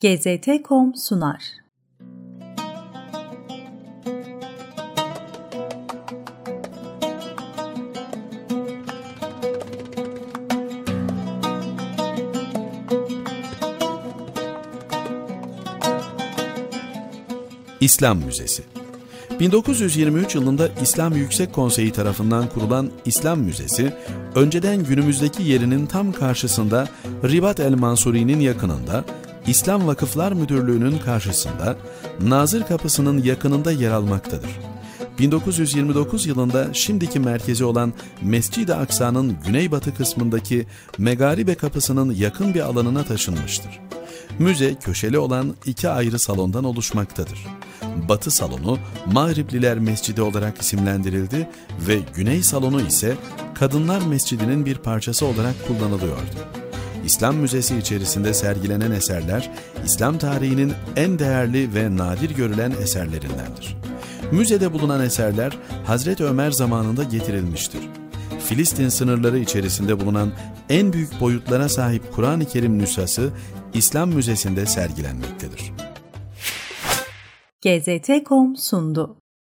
GZT.com sunar. İslam Müzesi 1923 yılında İslam Yüksek Konseyi tarafından kurulan İslam Müzesi, önceden günümüzdeki yerinin tam karşısında Ribat el Mansuri'nin yakınında, İslam Vakıflar Müdürlüğü'nün karşısında, Nazır Kapısı'nın yakınında yer almaktadır. 1929 yılında şimdiki merkezi olan Mescid-i Aksa'nın güneybatı kısmındaki Megaribe Kapısı'nın yakın bir alanına taşınmıştır. Müze köşeli olan iki ayrı salondan oluşmaktadır. Batı salonu Mağripliler Mescidi olarak isimlendirildi ve Güney salonu ise Kadınlar Mescidi'nin bir parçası olarak kullanılıyordu. İslam Müzesi içerisinde sergilenen eserler, İslam tarihinin en değerli ve nadir görülen eserlerindendir. Müzede bulunan eserler Hazreti Ömer zamanında getirilmiştir. Filistin sınırları içerisinde bulunan en büyük boyutlara sahip Kur'an-ı Kerim nüshası İslam Müzesi'nde sergilenmektedir. GZT.com sundu.